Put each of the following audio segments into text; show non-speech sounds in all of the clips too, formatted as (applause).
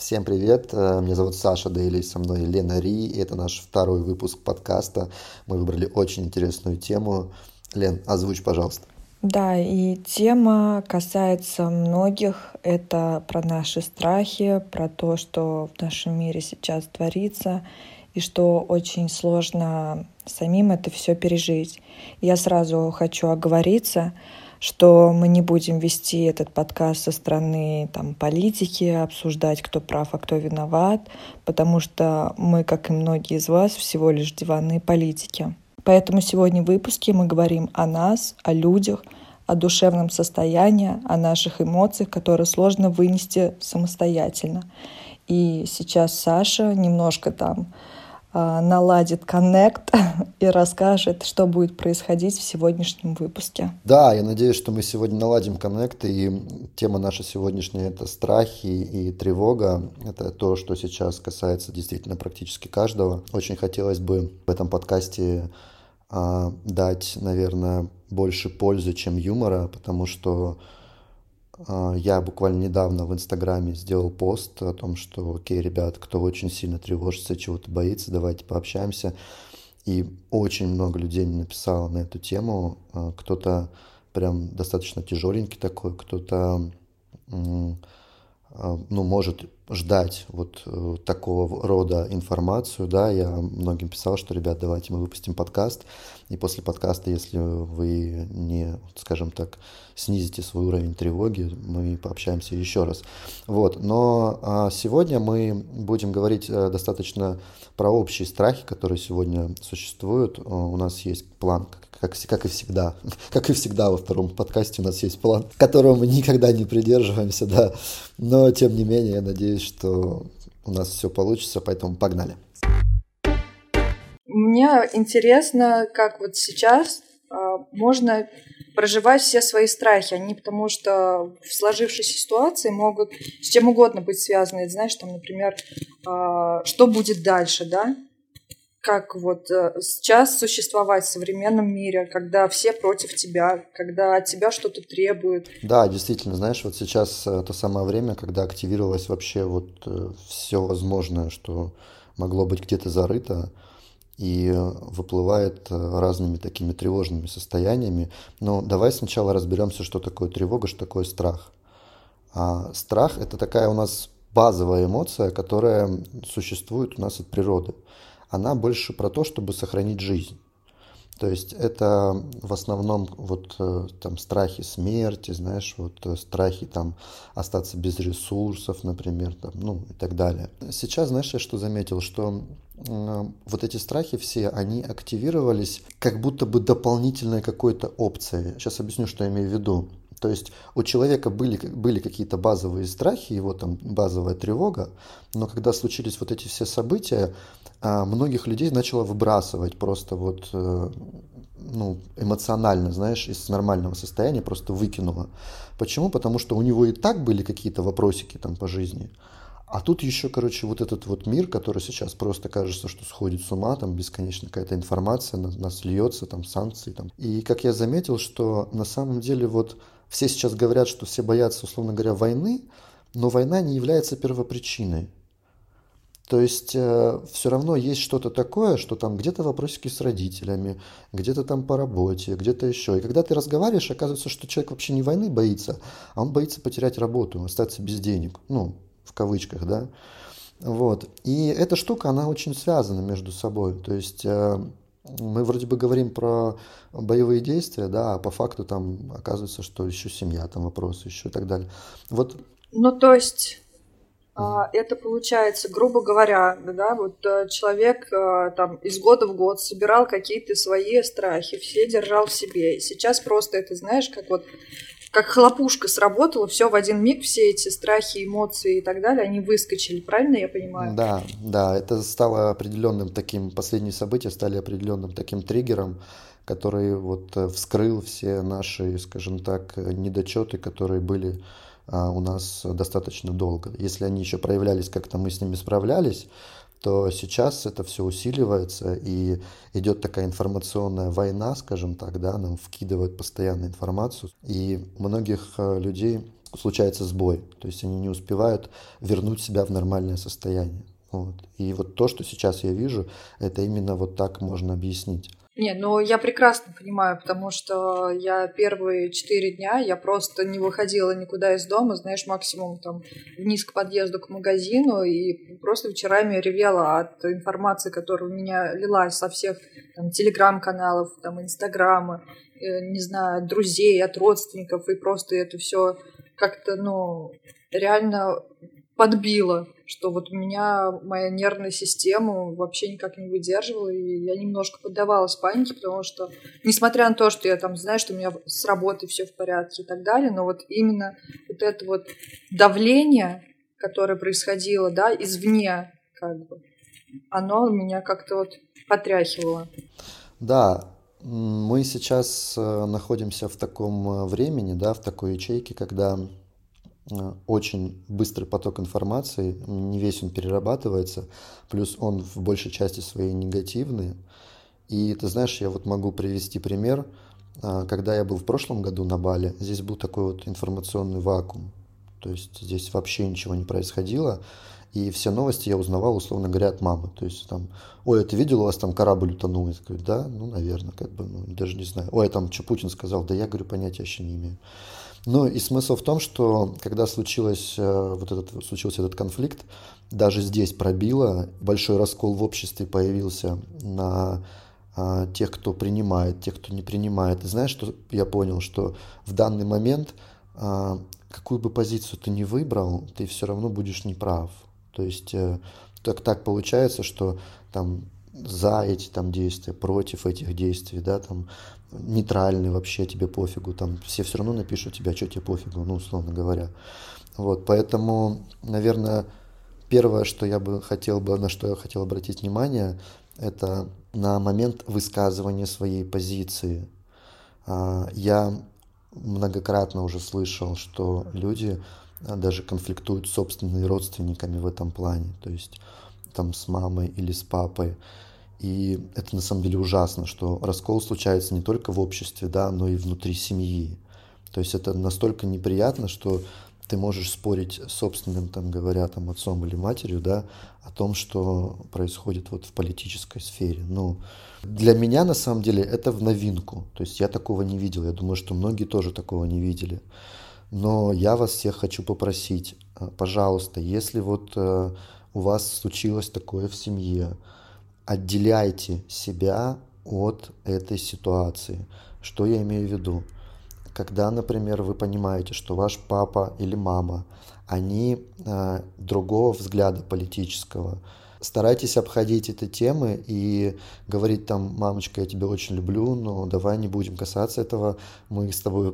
Всем привет, э, меня зовут Саша Дейли, со мной Лена Ри, и это наш второй выпуск подкаста. Мы выбрали очень интересную тему. Лен, озвучь, пожалуйста. Да, и тема касается многих. Это про наши страхи, про то, что в нашем мире сейчас творится, и что очень сложно самим это все пережить. Я сразу хочу оговориться, что мы не будем вести этот подкаст со стороны там, политики, обсуждать, кто прав, а кто виноват, потому что мы, как и многие из вас, всего лишь диванные политики. Поэтому сегодня в выпуске мы говорим о нас, о людях, о душевном состоянии, о наших эмоциях, которые сложно вынести самостоятельно. И сейчас Саша немножко там наладит коннект (laughs) и расскажет, что будет происходить в сегодняшнем выпуске. Да, я надеюсь, что мы сегодня наладим коннект, и тема наша сегодняшняя – это страхи и тревога. Это то, что сейчас касается действительно практически каждого. Очень хотелось бы в этом подкасте а, дать, наверное, больше пользы, чем юмора, потому что я буквально недавно в Инстаграме сделал пост о том, что, окей, ребят, кто очень сильно тревожится, чего-то боится, давайте пообщаемся. И очень много людей мне написало на эту тему. А, кто-то прям достаточно тяжеленький такой, кто-то а, ну, может ждать вот э, такого рода информацию, да, я многим писал, что, ребят, давайте мы выпустим подкаст, и после подкаста, если вы не, скажем так, снизите свой уровень тревоги, мы пообщаемся еще раз. Вот, но а, сегодня мы будем говорить а, достаточно про общие страхи, которые сегодня существуют. А, у нас есть план, как, как и всегда, (laughs) как и всегда во втором подкасте у нас есть план, которого мы никогда не придерживаемся, да, но тем не менее я надеюсь, что у нас все получится, поэтому погнали. Мне интересно, как вот сейчас э, можно проживать все свои страхи. Они потому что в сложившейся ситуации могут с чем угодно быть связаны. Знаешь, там, например, э, что будет дальше, да? Как вот э, сейчас существовать в современном мире, когда все против тебя, когда от тебя что-то требуют. Да, действительно, знаешь, вот сейчас э, то самое время, когда активировалось вообще вот э, все возможное, что могло быть где-то зарыто, и выплывает разными такими тревожными состояниями. Но давай сначала разберемся, что такое тревога, что такое страх. А страх – это такая у нас базовая эмоция, которая существует у нас от природы она больше про то, чтобы сохранить жизнь. То есть это в основном вот э, там страхи смерти, знаешь, вот э, страхи там остаться без ресурсов, например, там, ну и так далее. Сейчас, знаешь, я что заметил, что э, вот эти страхи все, они активировались как будто бы дополнительной какой-то опцией. Сейчас объясню, что я имею в виду. То есть у человека были, были какие-то базовые страхи, его там базовая тревога, но когда случились вот эти все события, а, многих людей начало выбрасывать просто вот э, ну, эмоционально, знаешь, из нормального состояния просто выкинуло. Почему? Потому что у него и так были какие-то вопросики там по жизни, а тут еще, короче, вот этот вот мир, который сейчас просто кажется, что сходит с ума, там бесконечно какая-то информация, нас, нас льется, там санкции. Там. И как я заметил, что на самом деле вот все сейчас говорят, что все боятся, условно говоря, войны, но война не является первопричиной. То есть э, все равно есть что-то такое, что там где-то вопросики с родителями, где-то там по работе, где-то еще. И когда ты разговариваешь, оказывается, что человек вообще не войны боится, а он боится потерять работу, остаться без денег. Ну, в кавычках, да. Вот. И эта штука, она очень связана между собой. То есть э, мы вроде бы говорим про боевые действия, да, а по факту там оказывается, что еще семья, там вопросы еще и так далее. Вот. Ну, то есть а, это получается, грубо говоря, да, вот э, человек э, там из года в год собирал какие-то свои страхи, все держал в себе. И сейчас просто это, знаешь, как вот как хлопушка сработала, все в один миг, все эти страхи, эмоции и так далее, они выскочили, правильно я понимаю? Да, да, это стало определенным таким, последние события стали определенным таким триггером, который вот э, вскрыл все наши, скажем так, недочеты, которые были а, у нас достаточно долго. Если они еще проявлялись, как-то мы с ними справлялись, то сейчас это все усиливается и идет такая информационная война, скажем так, да, нам вкидывают постоянно информацию. И многих э, людей случается сбой. То есть они не успевают вернуть себя в нормальное состояние. Вот. И вот то, что сейчас я вижу, это именно вот так можно объяснить. Не, ну я прекрасно понимаю, потому что я первые четыре дня, я просто не выходила никуда из дома, знаешь, максимум там вниз к подъезду к магазину, и просто вечерами ревела от информации, которая у меня лилась со всех там телеграм-каналов, там инстаграма, э, не знаю, от друзей, от родственников, и просто это все как-то, ну, реально подбило, что вот у меня моя нервная система вообще никак не выдерживала, и я немножко поддавалась панике, потому что, несмотря на то, что я там знаю, что у меня с работы все в порядке и так далее, но вот именно вот это вот давление, которое происходило, да, извне, как бы, оно меня как-то вот потряхивало. Да, мы сейчас э, находимся в таком э, времени, да, в такой ячейке, когда очень быстрый поток информации, не весь он перерабатывается, плюс он в большей части своей негативный. И ты знаешь, я вот могу привести пример. Э, когда я был в прошлом году на Бали, здесь был такой вот информационный вакуум. То есть здесь вообще ничего не происходило. И все новости я узнавал, условно говоря, от мамы. То есть там, ой, а ты видел, у вас там корабль утонул? Я говорю, да, ну, наверное, как бы, ну, даже не знаю. Ой, а там что Путин сказал? Да я, говорю, понятия вообще не имею. Ну и смысл в том, что когда случилось, э, вот этот, случился этот конфликт, даже здесь пробило, большой раскол в обществе появился на а, тех, кто принимает, тех, кто не принимает. И знаешь, что я понял, что в данный момент а, какую бы позицию ты ни выбрал, ты все равно будешь неправ. То есть э, так, так получается, что там за эти там действия, против этих действий, да, там нейтральный вообще, тебе пофигу, там все все равно напишут тебя, что тебе пофигу, ну, условно говоря. Вот, поэтому, наверное, первое, что я бы хотел бы, на что я хотел обратить внимание, это на момент высказывания своей позиции. А, я многократно уже слышал, что люди а, даже конфликтуют с собственными родственниками в этом плане, то есть там с мамой или с папой. И это на самом деле ужасно, что раскол случается не только в обществе, да, но и внутри семьи. То есть это настолько неприятно, что ты можешь спорить с собственным, там, говоря, там, отцом или матерью, да, о том, что происходит вот в политической сфере. Ну, для меня, на самом деле, это в новинку. То есть я такого не видел. Я думаю, что многие тоже такого не видели. Но я вас всех хочу попросить, э, пожалуйста, если вот э, у вас случилось такое в семье, отделяйте себя от этой ситуации. Что я имею в виду? Когда, например, вы понимаете, что ваш папа или мама, они э, другого взгляда политического, старайтесь обходить эти темы и говорить там, мамочка, я тебя очень люблю, но давай не будем касаться этого, мы с тобой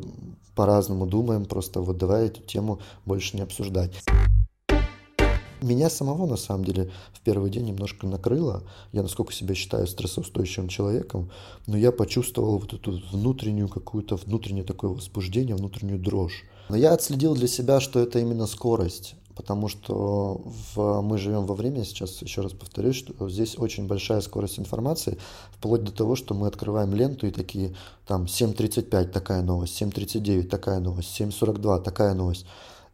по-разному думаем, просто вот давай эту тему больше не обсуждать. Меня самого, на самом деле, в первый день немножко накрыло. Я, насколько себя считаю стрессоустойчивым человеком, но я почувствовал вот эту внутреннюю какую-то, внутреннее такое возбуждение, внутреннюю дрожь. Но я отследил для себя, что это именно скорость. Потому что в, мы живем во времени, сейчас еще раз повторюсь, что здесь очень большая скорость информации, вплоть до того, что мы открываем ленту и такие, там, 7.35 такая новость, 7.39 такая новость, 7.42 такая новость.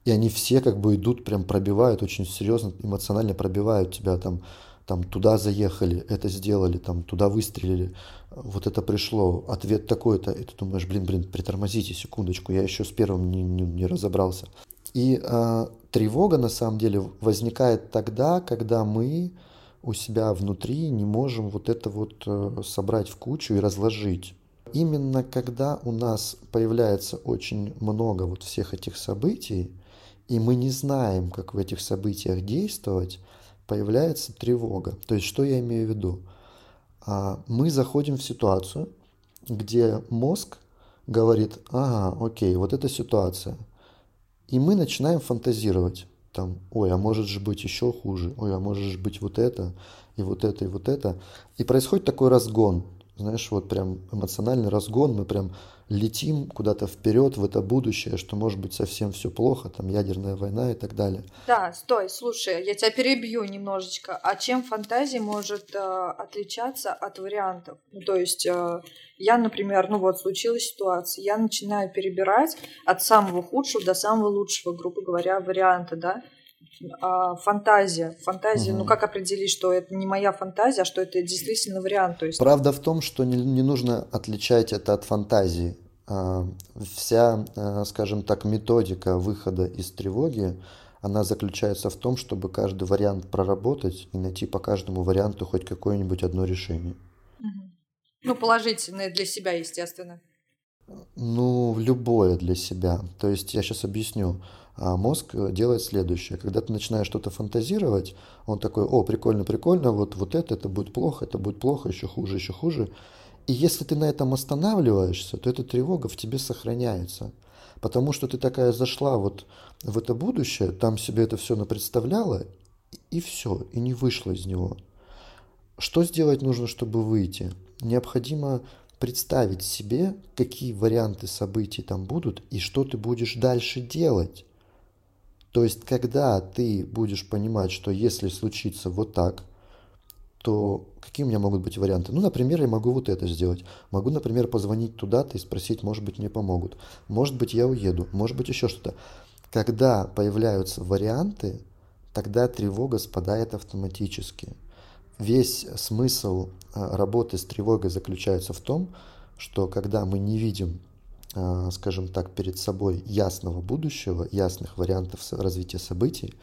И они все как бы идут, прям пробивают, очень серьезно, эмоционально пробивают тебя там, там туда заехали, это сделали, там туда выстрелили, вот это пришло, ответ такой-то, и ты думаешь, блин, блин, притормозите секундочку, я еще с первым не, не, не разобрался. И э, тревога на самом деле возникает тогда, когда мы у себя внутри не можем вот это вот э, собрать в кучу и разложить. Именно когда у нас появляется очень много вот всех этих событий, и мы не знаем, как в этих событиях действовать, появляется тревога. То есть, что я имею в виду? А, мы заходим в ситуацию, где мозг говорит, ага, окей, вот эта ситуация. И мы начинаем фантазировать. Там, ой, а может же быть еще хуже, ой, а может же быть вот это, и вот это, и вот это. И происходит такой разгон, знаешь, вот прям эмоциональный разгон, мы прям летим куда-то вперед в это будущее, что может быть совсем все плохо, там ядерная война и так далее. Да, стой, слушай, я тебя перебью немножечко. А чем фантазия может э, отличаться от вариантов? Ну, то есть э, я, например, ну вот случилась ситуация, я начинаю перебирать от самого худшего до самого лучшего, грубо говоря, варианта, да? А, фантазия. Фантазия, угу. ну как определить, что это не моя фантазия, а что это действительно вариант? То есть... Правда в том, что не, не нужно отличать это от фантазии. А, вся, а, скажем так, методика выхода из тревоги, она заключается в том, чтобы каждый вариант проработать и найти по каждому варианту хоть какое-нибудь одно решение. Угу. Ну, положительное для себя, естественно. Ну, любое для себя. То есть я сейчас объясню. А мозг э, делает следующее. Когда ты начинаешь что-то фантазировать, он такой, о, прикольно, прикольно, вот, вот это, это будет плохо, это будет плохо, еще хуже, еще хуже. И если ты на этом останавливаешься, то эта тревога в тебе сохраняется. Потому что ты такая зашла вот в это будущее, там себе это все напредставляла, и все, и не вышла из него. Что сделать нужно, чтобы выйти? Необходимо представить себе, какие варианты событий там будут и что ты будешь дальше делать. То есть, когда ты будешь понимать, что если случится вот так, то какие у меня могут быть варианты? Ну, например, я могу вот это сделать. Могу, например, позвонить туда-то и спросить, может быть, мне помогут. Может быть, я уеду. Может быть, еще что-то. Когда появляются варианты, тогда тревога спадает автоматически. Весь смысл а, работы с тревогой заключается в том, что когда мы не видим скажем так, перед собой ясного будущего, ясных вариантов развития событий,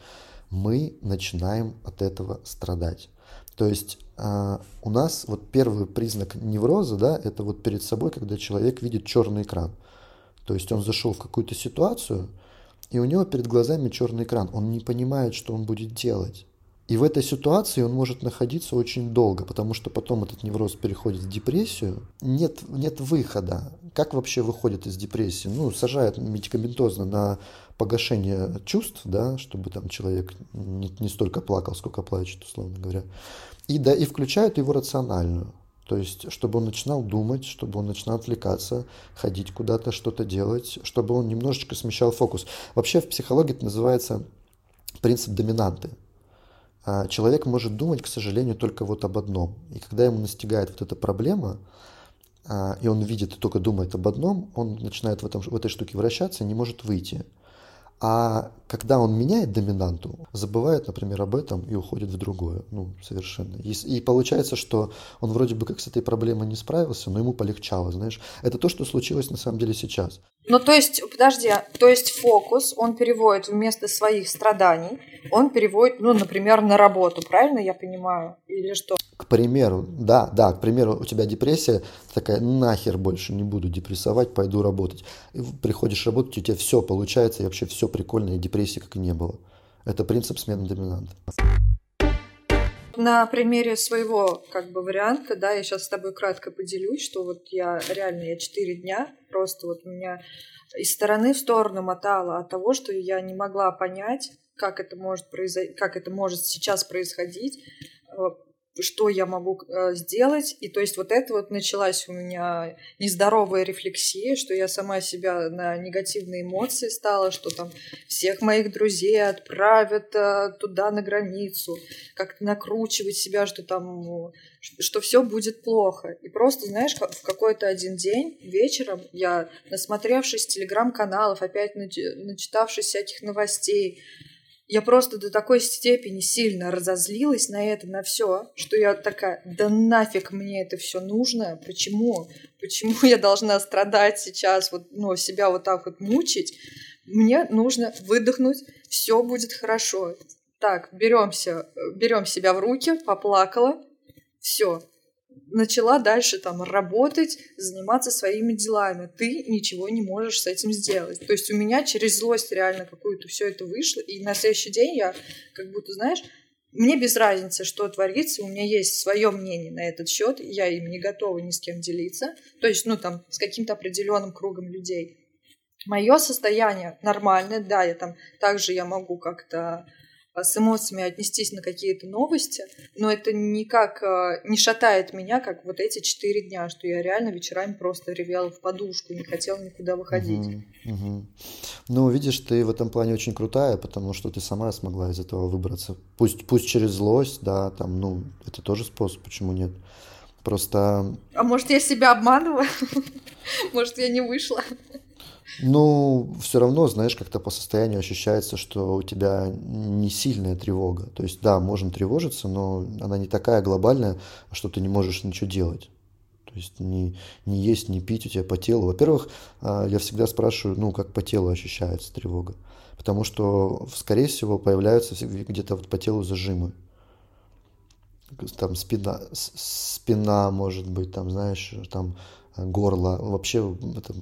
мы начинаем от этого страдать. То есть а, у нас вот первый признак невроза, да, это вот перед собой, когда человек видит черный экран. То есть он зашел в какую-то ситуацию, и у него перед глазами черный экран. Он не понимает, что он будет делать. И в этой ситуации он может находиться очень долго, потому что потом этот невроз переходит в депрессию. Нет, нет выхода. Как вообще выходит из депрессии? Ну, сажают медикаментозно на погашение чувств, да, чтобы там человек не, не столько плакал, сколько плачет, условно говоря. И, да, и включают его рациональную. То есть, чтобы он начинал думать, чтобы он начинал отвлекаться, ходить куда-то, что-то делать, чтобы он немножечко смещал фокус. Вообще в психологии это называется принцип доминанты. А человек может думать, к сожалению, только вот об одном. И когда ему настигает вот эта проблема, а, и он видит и только думает об одном, он начинает в, этом, в этой штуке вращаться и не может выйти. А когда он меняет доминанту, забывает, например, об этом и уходит в другое. Ну, совершенно. И, и получается, что он вроде бы как с этой проблемой не справился, но ему полегчало, знаешь. Это то, что случилось на самом деле сейчас. Ну, то есть, подожди, то есть фокус он переводит вместо своих страданий, он переводит, ну, например, на работу, правильно я понимаю? Или что? К примеру, да, да, к примеру, у тебя депрессия, такая, нахер больше не буду депрессовать, пойду работать. И приходишь работать, у тебя все получается, и вообще все прикольно, и депрессии как и не было. Это принцип смены доминанта. На примере своего как бы варианта, да, я сейчас с тобой кратко поделюсь, что вот я реально, я четыре дня просто вот меня из стороны в сторону мотала от того, что я не могла понять, как это может произойти, как это может сейчас происходить, что я могу э, сделать. И то есть вот это вот началась у меня нездоровая рефлексия, что я сама себя на негативные эмоции стала, что там всех моих друзей отправят э, туда на границу, как-то накручивать себя, что там что все будет плохо. И просто, знаешь, в какой-то один день вечером я, насмотревшись телеграм-каналов, опять начитавшись всяких новостей, я просто до такой степени сильно разозлилась на это, на все, что я такая, да нафиг мне это все нужно, почему? Почему я должна страдать сейчас, вот, ну, себя вот так вот мучить? Мне нужно выдохнуть, все будет хорошо. Так, беремся, берем себя в руки, поплакала, все, начала дальше там работать, заниматься своими делами. Ты ничего не можешь с этим сделать. То есть у меня через злость реально какую-то все это вышло, и на следующий день я как будто, знаешь, мне без разницы, что творится, у меня есть свое мнение на этот счет, я им не готова ни с кем делиться, то есть, ну, там, с каким-то определенным кругом людей. Мое состояние нормальное, да, я там также я могу как-то с эмоциями отнестись на какие-то новости, но это никак а, не шатает меня, как вот эти четыре дня, что я реально вечерами просто ревела в подушку, не хотела никуда выходить. Угу, угу. Ну, видишь, ты в этом плане очень крутая, потому что ты сама смогла из этого выбраться. Пусть, пусть через злость, да, там, ну, это тоже способ, почему нет. Просто... А может, я себя обманываю? (laughs) Может, я не вышла? Ну, все равно, знаешь, как-то по состоянию ощущается, что у тебя не сильная тревога. То есть, да, можно тревожиться, но она не такая глобальная, что ты не можешь ничего делать. То есть не, не есть, не пить у тебя по телу. Во-первых, а, я всегда спрашиваю, ну, как по телу ощущается тревога. Потому что, скорее всего, появляются где-то вот по телу зажимы. Там спина, спина может быть, там, знаешь, там горло. Вообще, это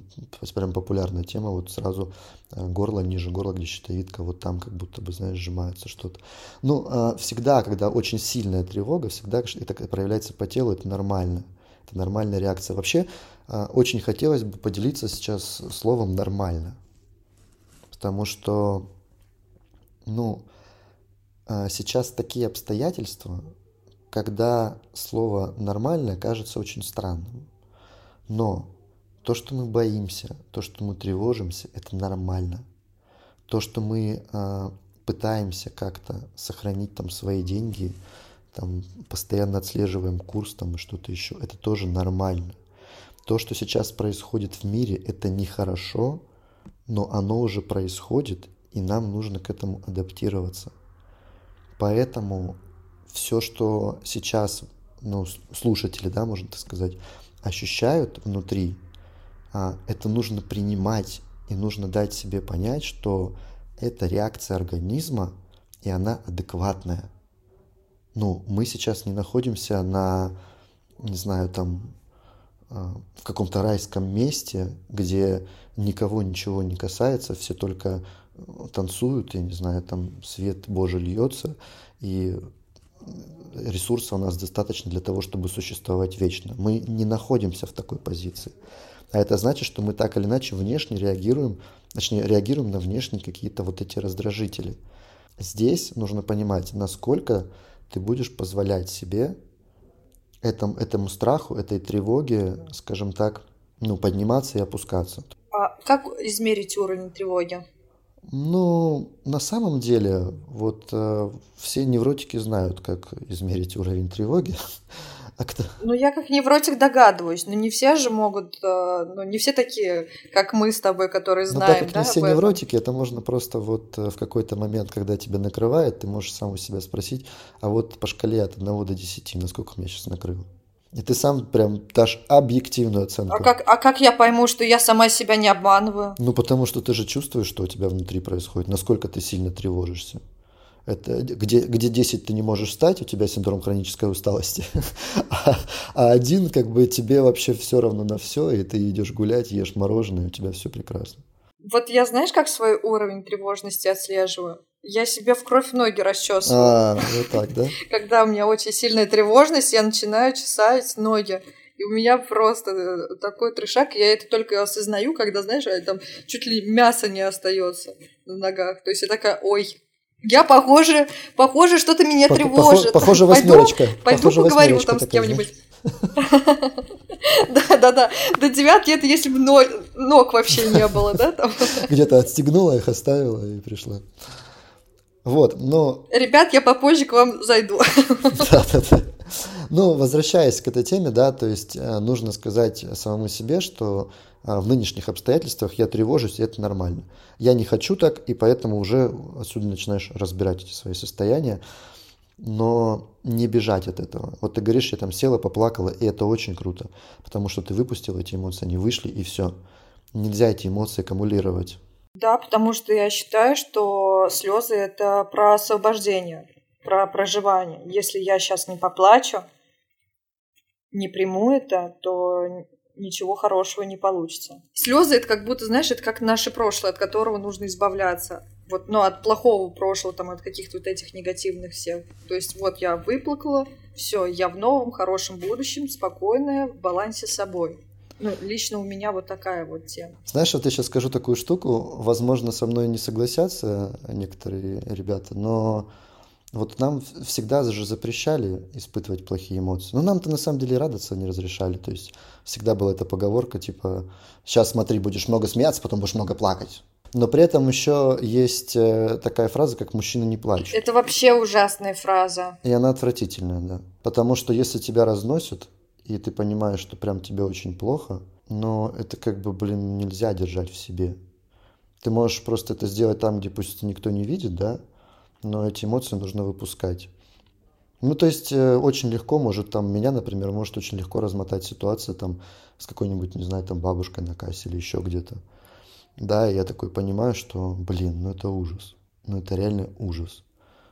прям популярная тема, вот сразу э, горло ниже горла, где щитовидка, вот там как будто бы, знаешь, сжимается что-то. Ну, а, всегда, когда очень сильная тревога, всегда это проявляется по телу, это нормально. Это нормальная реакция. Вообще, а, очень хотелось бы поделиться сейчас словом «нормально». Потому что, ну, сейчас такие обстоятельства, когда слово «нормально» кажется очень странным. Но то, что мы боимся, то, что мы тревожимся, это нормально. То, что мы э, пытаемся как-то сохранить там свои деньги, там постоянно отслеживаем курс там и что-то еще, это тоже нормально. То, что сейчас происходит в мире, это нехорошо, но оно уже происходит, и нам нужно к этому адаптироваться. Поэтому все, что сейчас ну, слушатели, да, можно так сказать, ощущают внутри, а, это нужно принимать и нужно дать себе понять, что это реакция организма, и она адекватная. Ну, мы сейчас не находимся на, не знаю, там, а, в каком-то райском месте, где никого ничего не касается, все только танцуют, я не знаю, там свет Божий льется, и ресурса у нас достаточно для того, чтобы существовать вечно. Мы не находимся в такой позиции. А это значит, что мы так или иначе внешне реагируем, точнее, реагируем на внешние какие-то вот эти раздражители. Здесь нужно понимать, насколько ты будешь позволять себе этому, этому страху, этой тревоге, скажем так, ну, подниматься и опускаться. А как измерить уровень тревоги? Ну, на самом деле, вот э, все невротики знают, как измерить уровень тревоги. (laughs) А кто? Ну, я как невротик догадываюсь, но не все же могут, э, ну, не все такие, как мы с тобой, которые знаем. Ну, так как да, не все невротики, это можно просто вот э, в какой-то момент, когда тебя накрывает, ты можешь сам у себя спросить, а вот по шкале от 1 до 10, насколько меня сейчас накрыло? И ты сам прям дашь объективную оценку. А как, а как я пойму, что я сама себя не обманываю? Ну, потому что ты же чувствуешь, что у тебя внутри происходит, насколько ты сильно тревожишься. Это где, где 10 ты не можешь встать, у тебя синдром хронической усталости, (laughs) а, а один как бы тебе вообще все равно на все, и ты идешь гулять, ешь мороженое, у тебя все прекрасно. Вот я знаешь, как свой уровень тревожности отслеживаю? Я себе в кровь ноги расчесываю. А, вот так, да? (laughs) Когда у меня очень сильная тревожность, я начинаю чесать ноги. И у меня просто э, такой трешак, я это только осознаю, когда, знаешь, там чуть ли мяса не остается на ногах. То есть я такая, ой, я похоже, похоже, что-то меня По тревожит. Похоже, восьмерочка. Пойду, пойду поговорю там с кем-нибудь. (laughs) Да, да, да. До девятки это если бы ног вообще не было, да? (laughs) Где-то отстегнула их, оставила и пришла. Вот, но... Ребят, я попозже к вам зайду. (laughs) Да, да, да. Ну, возвращаясь к этой теме, да, то есть э, нужно сказать самому себе, что э, в нынешних обстоятельствах я тревожусь, и это нормально. Я не хочу так, и поэтому уже отсюда начинаешь разбирать эти свои состояния, но не бежать от этого. Вот ты говоришь, я там села, поплакала, и это очень круто, потому что ты выпустил эти эмоции, они вышли, и все. Нельзя эти эмоции аккумулировать. Да, потому что я считаю, что слезы это про освобождение, про проживание. Если я сейчас не поплачу, не приму это, то ничего хорошего не получится. Слезы это как будто, знаешь, это как наше прошлое, от которого нужно избавляться. Вот, ну, от плохого прошлого, там, от каких-то вот этих негативных всех. То есть вот я выплакала, все, я в новом, хорошем будущем, спокойная, в балансе с собой. Ну, лично у меня вот такая вот тема. Знаешь, вот я сейчас скажу такую штуку, возможно, со мной не согласятся некоторые ребята, но вот нам всегда же запрещали испытывать плохие эмоции. Но нам-то на самом деле радоваться не разрешали. То есть всегда была эта поговорка, типа, сейчас смотри, будешь много смеяться, потом будешь много плакать. Но при этом еще есть э, такая фраза, как «мужчина не плачет». Это вообще ужасная фраза. И она отвратительная, да. Потому что если тебя разносят, и ты понимаешь, что прям тебе очень плохо, но это как бы, блин, нельзя держать в себе. Ты можешь просто это сделать там, где пусть никто не видит, да, но эти эмоции нужно выпускать. Ну, то есть, э, очень легко может там, меня, например, может очень легко размотать ситуация там с какой-нибудь, не знаю, там бабушкой на кассе или еще где-то. Да, я такой понимаю, что, блин, ну это ужас. Ну это реально ужас.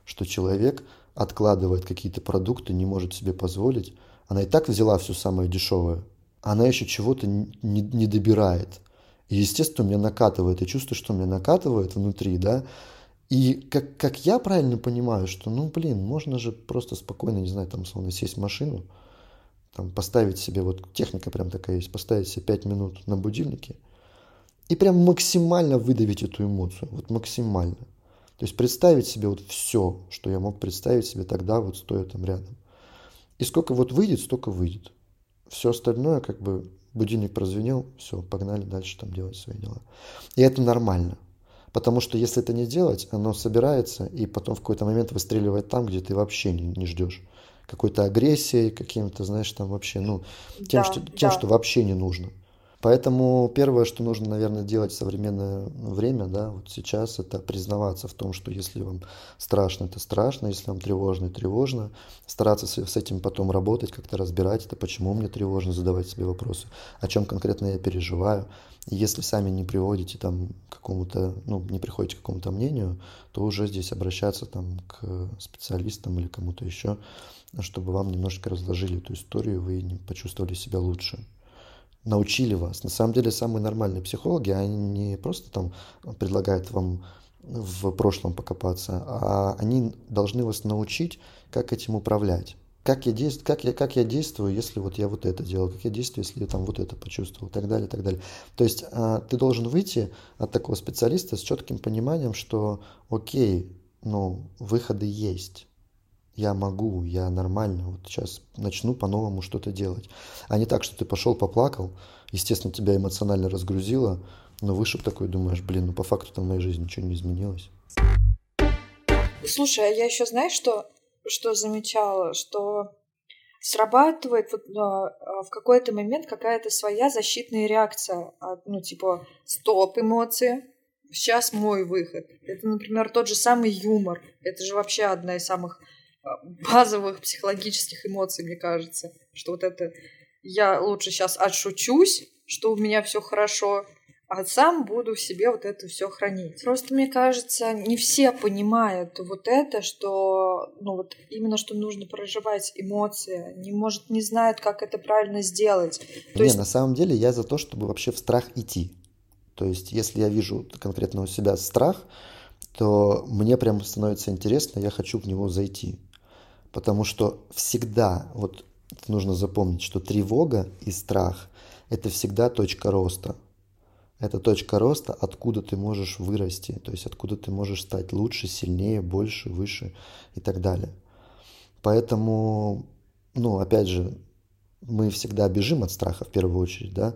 Что человек откладывает какие-то продукты, не может себе позволить. Она и так взяла все самое дешевое. Она еще чего-то не, не добирает. И, естественно, меня накатывает. Я чувствую, что меня накатывает внутри, да, и как, как я правильно понимаю, что, ну, блин, можно же просто спокойно, не знаю, там, словно сесть в машину, там, поставить себе, вот техника прям такая есть, поставить себе 5 минут на будильнике и прям максимально выдавить эту эмоцию, вот максимально. То есть представить себе вот все, что я мог представить себе тогда, вот стоя там рядом. И сколько вот выйдет, столько выйдет. Все остальное, как бы, будильник прозвенел, все, погнали дальше там делать свои дела. И это нормально. Потому что если это не делать, оно собирается и потом в какой-то момент выстреливает там, где ты вообще не, не ждешь. Какой-то агрессией, каким-то, знаешь, там вообще, ну, тем, да, что, тем да. что вообще не нужно. Поэтому первое, что нужно, наверное, делать в современное время, да, вот сейчас, это признаваться в том, что если вам страшно, это страшно, если вам тревожно, тревожно, стараться с этим потом работать, как-то разбирать это, почему мне тревожно, задавать себе вопросы, о чем конкретно я переживаю. И если сами не приводите там к какому-то, ну, не приходите к какому-то мнению, то уже здесь обращаться там к специалистам или кому-то еще, чтобы вам немножко разложили эту историю, вы почувствовали себя лучше научили вас. На самом деле самые нормальные психологи, они не просто там предлагают вам в прошлом покопаться, а они должны вас научить, как этим управлять. Как я, действ... как, я, как я действую, если вот я вот это делал, как я действую, если я там вот это почувствовал, и так далее, и так далее. То есть а, ты должен выйти от такого специалиста с четким пониманием, что окей, ну, выходы есть я могу, я нормально, вот сейчас начну по-новому что-то делать. А не так, что ты пошел, поплакал, естественно, тебя эмоционально разгрузило, но вышел такой, думаешь, блин, ну по факту там в моей жизни ничего не изменилось. Слушай, а я еще знаешь, что, что замечала, что срабатывает вот, а, в какой-то момент какая-то своя защитная реакция. Ну, типа, стоп, эмоции, сейчас мой выход. Это, например, тот же самый юмор. Это же вообще одна из самых базовых психологических эмоций, мне кажется. Что вот это я лучше сейчас отшучусь, что у меня все хорошо, а сам буду в себе вот это все хранить. Просто мне кажется, не все понимают вот это, что ну вот именно что нужно проживать эмоции, не может не знают, как это правильно сделать. То не, есть... на самом деле я за то, чтобы вообще в страх идти. То есть, если я вижу конкретно у себя страх, то мне прям становится интересно, я хочу в него зайти. Потому что всегда, вот нужно запомнить, что тревога и страх – это всегда точка роста. Это точка роста, откуда ты можешь вырасти, то есть откуда ты можешь стать лучше, сильнее, больше, выше и так далее. Поэтому, ну, опять же, мы всегда бежим от страха в первую очередь, да,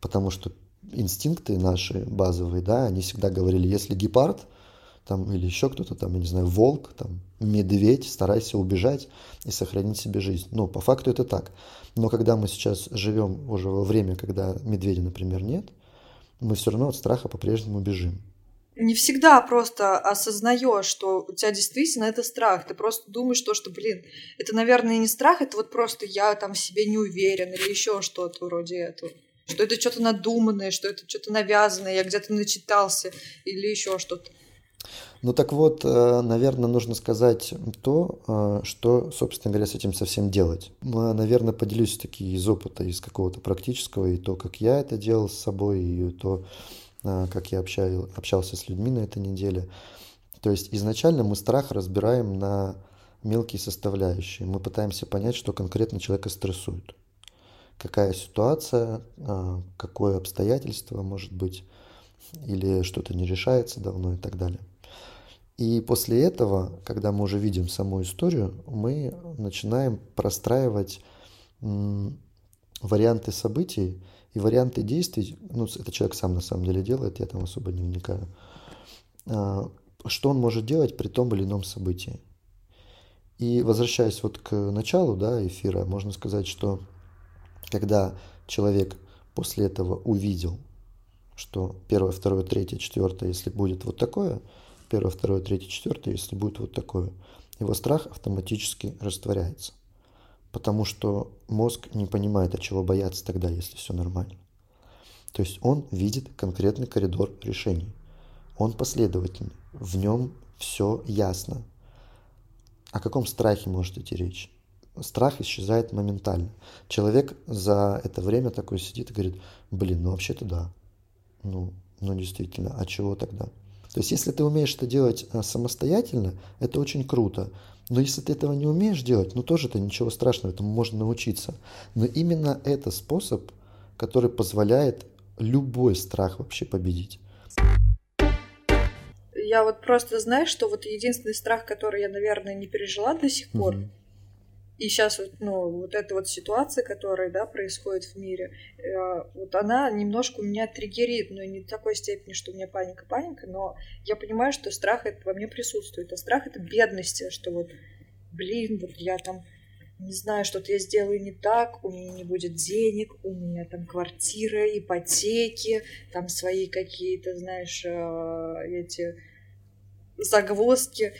потому что инстинкты наши базовые, да, они всегда говорили, если гепард – там, или еще кто-то там, я не знаю, волк, там, медведь, старайся убежать и сохранить себе жизнь. Ну, по факту это так. Но когда мы сейчас живем уже во время, когда медведя, например, нет, мы все равно от страха по-прежнему бежим. Не всегда просто осознаешь, что у тебя действительно это страх. Ты просто думаешь, что, что, блин, это, наверное, не страх, это вот просто я там в себе не уверен или еще что-то вроде этого. Что это что-то надуманное, что это что-то навязанное, я где-то начитался или еще что-то. Ну так вот, э, наверное, нужно сказать то, э, что, собственно говоря, с этим совсем делать. Наверное, поделюсь таки из опыта, из какого-то практического, и то, как я это делал с собой, и то, э, как я общал, общался с людьми на этой неделе. То есть изначально мы страх разбираем на мелкие составляющие. Мы пытаемся понять, что конкретно человека стрессует. какая ситуация, какое обстоятельство может быть, или что-то не решается давно и так далее. И после этого, когда мы уже видим саму историю, мы начинаем простраивать варианты событий и варианты действий. Ну, это человек сам на самом деле делает, я там особо не вникаю. А, что он может делать при том или ином событии. И возвращаясь вот к началу да, эфира, можно сказать, что когда человек после этого увидел, что первое, второе, третье, четвертое, если будет вот такое – первое, второе, третье, четвертое, если будет вот такое, его страх автоматически растворяется. Потому что мозг не понимает, от чего бояться тогда, если все нормально. То есть он видит конкретный коридор решений. Он последовательный. В нем все ясно. О каком страхе может идти речь? Страх исчезает моментально. Человек за это время такой сидит и говорит, блин, ну вообще-то да. Ну, ну действительно, а чего тогда? То есть, если ты умеешь это делать э, самостоятельно, это очень круто. Но если ты этого не умеешь делать, ну тоже это ничего страшного, этому можно научиться. Но именно это способ, который позволяет любой страх вообще победить. Я вот просто знаю, что вот единственный страх, который я, наверное, не пережила до сих пор, mm-hmm. И сейчас вот, ну, вот эта вот ситуация, которая, да, происходит в мире, э, вот она немножко у меня триггерит, но не в такой степени, что у меня паника-паника, но я понимаю, что страх это во мне присутствует. А страх это бедности, что вот, блин, вот я там не знаю, что-то я сделаю не так, у меня не будет денег, у меня там квартира, ипотеки, там свои какие-то, знаешь, э, эти загвоздки.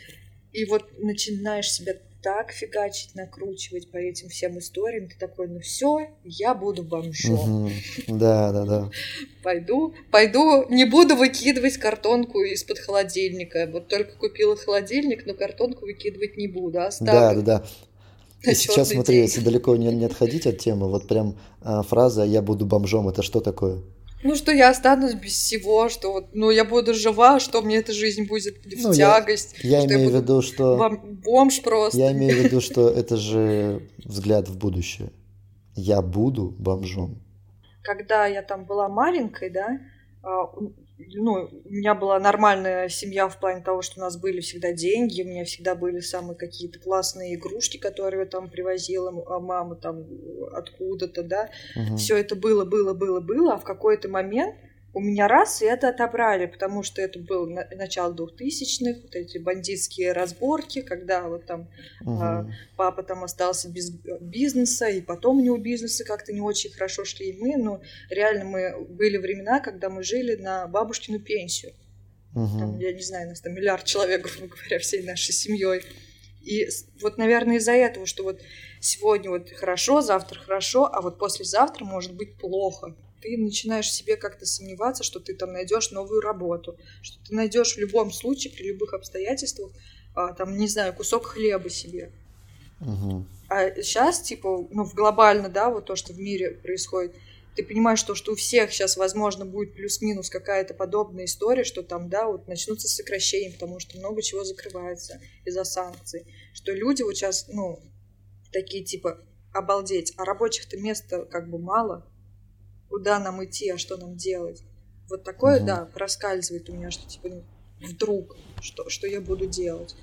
И вот начинаешь себя так фигачить, накручивать по этим всем историям, ты такой, ну все, я буду бомжом. Угу. Да, да, да. Пойду, пойду, не буду выкидывать картонку из-под холодильника. Вот только купила холодильник, но картонку выкидывать не буду, оставлю. Да, да, (laughs) да. И сейчас смотри, день. если далеко не, не отходить от темы, вот прям а, фраза «я буду бомжом» — это что такое? Ну, что я останусь без всего, что вот, ну, я буду жива, что мне эта жизнь будет в ну, тягость. Я, я что имею я в виду, что... Бомж просто. Я имею в виду, что это же взгляд в будущее. Я буду бомжом. Когда я там была маленькой, да, а, ну, у меня была нормальная семья в плане того, что у нас были всегда деньги, у меня всегда были самые какие-то классные игрушки, которые там привозила а мама там откуда-то, да. Угу. Все это было, было, было, было, а в какой-то момент у меня раз, и это отобрали, потому что это был на, начало двухтысячных, вот эти бандитские разборки, когда вот там угу. а, папа там остался без бизнеса, и потом у него бизнесы как-то не очень хорошо шли, и мы, ну, реально мы были времена, когда мы жили на бабушкину пенсию. Угу. Там, я не знаю, нас там миллиард человек, грубо говоря, всей нашей семьей. И вот, наверное, из-за этого, что вот сегодня вот хорошо, завтра хорошо, а вот послезавтра может быть плохо ты начинаешь себе как-то сомневаться, что ты там найдешь новую работу, что ты найдешь в любом случае, при любых обстоятельствах, а, там, не знаю, кусок хлеба себе. Угу. А сейчас, типа, ну, в глобально, да, вот то, что в мире происходит, ты понимаешь, что, что у всех сейчас, возможно, будет плюс-минус какая-то подобная история, что там, да, вот начнутся сокращения, потому что много чего закрывается из-за санкций, что люди вот сейчас, ну, такие, типа, обалдеть, а рабочих-то места как бы мало, куда нам идти, а что нам делать. Вот такое, угу. да, проскальзывает у меня, что типа вдруг, что, что я буду делать.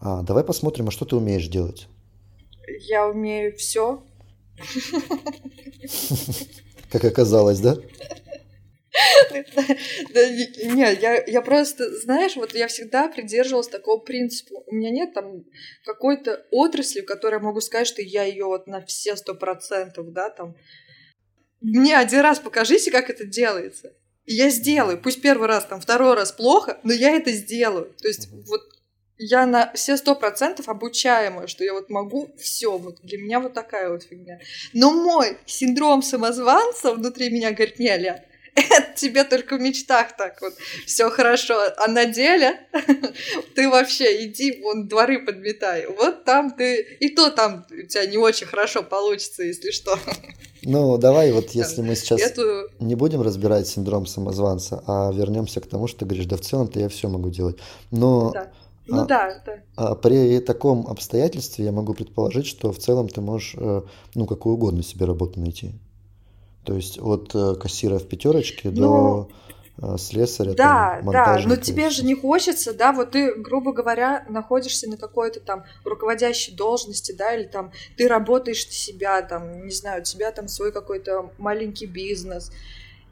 А, давай посмотрим, а что ты умеешь делать? Я умею все. Как оказалось, да? Да, нет, я, я просто, знаешь, вот я всегда придерживалась такого принципа. У меня нет там какой-то отрасли, в которой я могу сказать, что я ее вот на все сто процентов, да, там мне один раз покажите, как это делается. И я сделаю. Пусть первый раз, там, второй раз плохо, но я это сделаю. То есть угу. вот я на все сто процентов обучаемая, что я вот могу все. Вот для меня вот такая вот фигня. Но мой синдром самозванца внутри меня говорит, не, Ля, это тебе только в мечтах так вот все хорошо, а на деле (laughs) ты вообще иди вон дворы подметай. Вот там ты, и то там у тебя не очень хорошо получится, если что. Ну, давай вот, если мы сейчас Эту... не будем разбирать синдром самозванца, а вернемся к тому, что ты говоришь, да в целом-то я все могу делать. Но да. Ну а, да, да. А при таком обстоятельстве я могу предположить, что в целом ты можешь, э, ну, какую угодно себе работу найти. То есть от э, кассира в пятерочке ну, до э, слесаря. Да, там, да, но тебе же не хочется, да, вот ты, грубо говоря, находишься на какой-то там руководящей должности, да, или там ты работаешь на себя, там, не знаю, у тебя там свой какой-то маленький бизнес,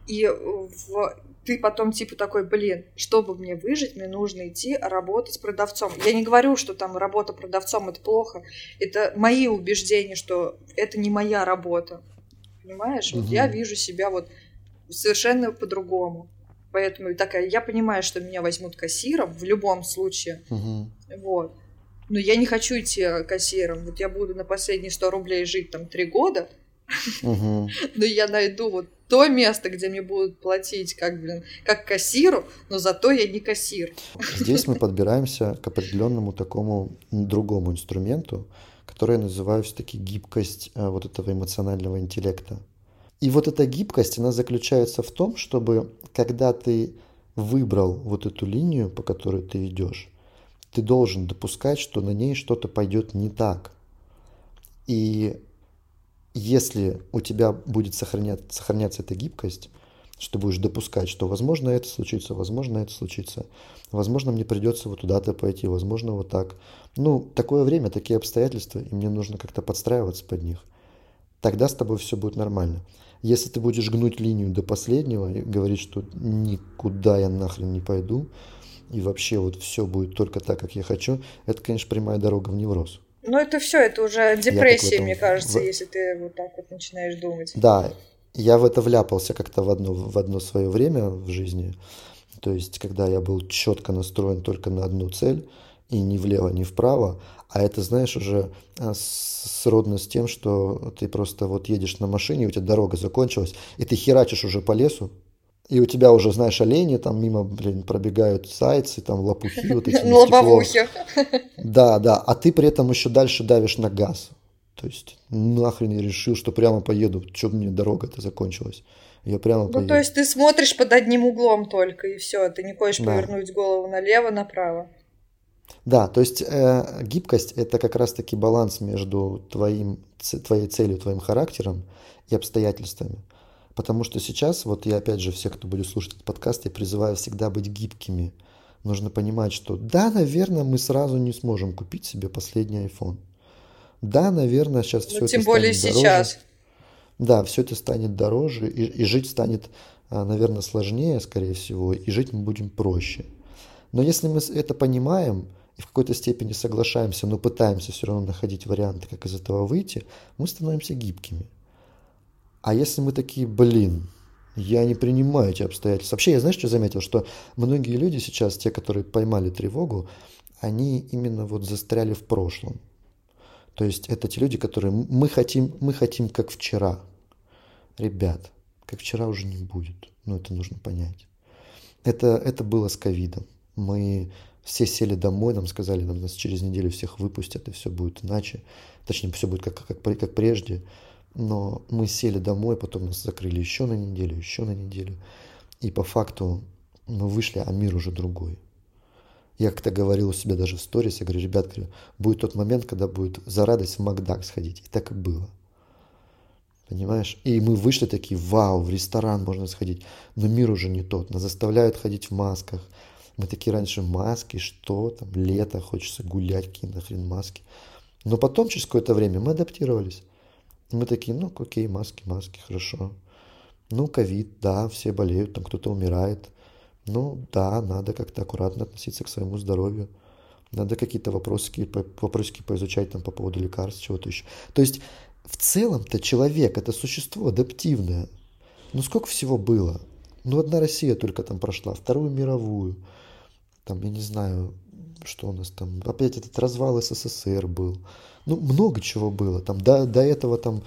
и в ты потом типа такой, блин, чтобы мне выжить, мне нужно идти работать продавцом. Я не говорю, что там работа продавцом это плохо. Это мои убеждения, что это не моя работа. Понимаешь? Угу. Вот я вижу себя вот совершенно по-другому. Поэтому такая, я понимаю, что меня возьмут кассиром в любом случае. Угу. Вот. Но я не хочу идти кассиром. Вот я буду на последние 100 рублей жить там три года, Угу. (laughs) Но я найду вот то место, где мне будут платить как, блин, как кассиру, но зато я не кассир. Здесь мы (laughs) подбираемся к определенному такому другому инструменту, который я называю все-таки гибкость э, вот этого эмоционального интеллекта. И вот эта гибкость, она заключается в том, чтобы когда ты выбрал вот эту линию, по которой ты идешь, ты должен допускать, что на ней что-то пойдет не так. И если у тебя будет сохраняться, сохраняться эта гибкость, что будешь допускать, что возможно это случится, возможно это случится, возможно мне придется вот туда-то пойти, возможно вот так. Ну, такое время, такие обстоятельства, и мне нужно как-то подстраиваться под них. Тогда с тобой все будет нормально. Если ты будешь гнуть линию до последнего и говорить, что никуда я нахрен не пойду, и вообще вот все будет только так, как я хочу, это, конечно, прямая дорога в невроз. Ну, это все, это уже депрессия, этом... мне кажется, в... если ты вот так вот начинаешь думать. Да, я в это вляпался как-то в одно, в одно свое время в жизни. То есть, когда я был четко настроен только на одну цель, и ни влево, ни вправо, а это, знаешь, уже а, сродно с тем, что ты просто вот едешь на машине, у тебя дорога закончилась, и ты херачишь уже по лесу, и у тебя уже, знаешь, олени там мимо, блин, пробегают зайцы, там лопухи вот эти. (laughs) Лобовухи. Да, да, а ты при этом еще дальше давишь на газ. То есть нахрен я решил, что прямо поеду, что мне дорога-то закончилась. Я прямо ну, поеду. то есть ты смотришь под одним углом только, и все, ты не хочешь да. повернуть голову налево, направо. Да, то есть э, гибкость – это как раз-таки баланс между твоим, твоей целью, твоим характером и обстоятельствами. Потому что сейчас, вот я опять же всех, кто будет слушать этот подкаст, я призываю всегда быть гибкими. Нужно понимать, что да, наверное, мы сразу не сможем купить себе последний iPhone. Да, наверное, сейчас все ну, это тем более станет сейчас. Дороже. Да, все это станет дороже, и, и жить станет, а, наверное, сложнее, скорее всего, и жить мы будем проще. Но если мы это понимаем и в какой-то степени соглашаемся, но пытаемся все равно находить варианты, как из этого выйти, мы становимся гибкими. А если мы такие, блин, я не принимаю эти обстоятельства. Вообще, я знаешь, что заметил? Что многие люди сейчас, те, которые поймали тревогу, они именно вот застряли в прошлом. То есть это те люди, которые мы хотим, мы хотим как вчера. Ребят, как вчера уже не будет. Ну, это нужно понять. Это, это было с ковидом. Мы все сели домой, нам сказали, нам нас через неделю всех выпустят, и все будет иначе. Точнее, все будет как, как, как прежде. Но мы сели домой, потом нас закрыли еще на неделю, еще на неделю. И по факту мы вышли, а мир уже другой. Я как-то говорил у себя даже в сторис, я говорю, ребят, будет тот момент, когда будет за радость в Макдак сходить. И так и было. Понимаешь? И мы вышли такие, вау, в ресторан можно сходить. Но мир уже не тот. Нас заставляют ходить в масках. Мы такие раньше маски, что там, лето, хочется гулять, какие нахрен маски. Но потом, через какое-то время, мы адаптировались. Мы такие, ну, окей, маски, маски, хорошо. Ну, ковид, да, все болеют, там кто-то умирает. Ну, да, надо как-то аккуратно относиться к своему здоровью. Надо какие-то вопросики, вопросики поизучать там по поводу лекарств, чего-то еще. То есть, в целом-то человек – это существо адаптивное. Ну, сколько всего было? Ну, одна Россия только там прошла, Вторую мировую. Там, я не знаю, что у нас там. Опять этот развал СССР был. Ну, много чего было. Там, до, до этого там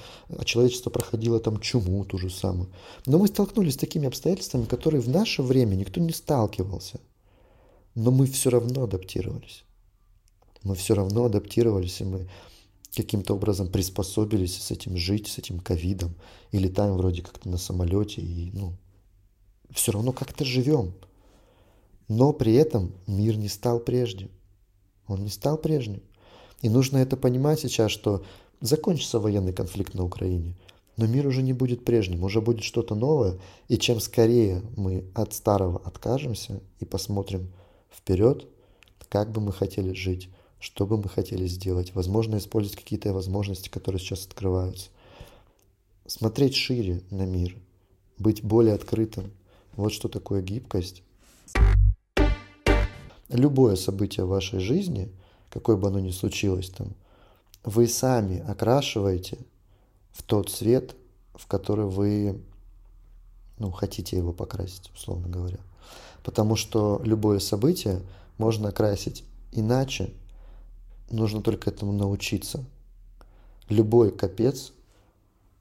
человечество проходило там чуму ту же самую. Но мы столкнулись с такими обстоятельствами, которые в наше время никто не сталкивался. Но мы все равно адаптировались. Мы все равно адаптировались, и мы каким-то образом приспособились с этим жить, с этим ковидом. И летаем вроде как-то на самолете, и ну, все равно как-то живем. Но при этом мир не стал прежде. Он не стал прежним. И нужно это понимать сейчас, что закончится военный конфликт на Украине, но мир уже не будет прежним, уже будет что-то новое. И чем скорее мы от старого откажемся и посмотрим вперед, как бы мы хотели жить, что бы мы хотели сделать, возможно, использовать какие-то возможности, которые сейчас открываются. Смотреть шире на мир, быть более открытым. Вот что такое гибкость. Любое событие в вашей жизни, какое бы оно ни случилось там, вы сами окрашиваете в тот цвет, в который вы ну, хотите его покрасить, условно говоря. Потому что любое событие можно окрасить иначе, нужно только этому научиться. Любой капец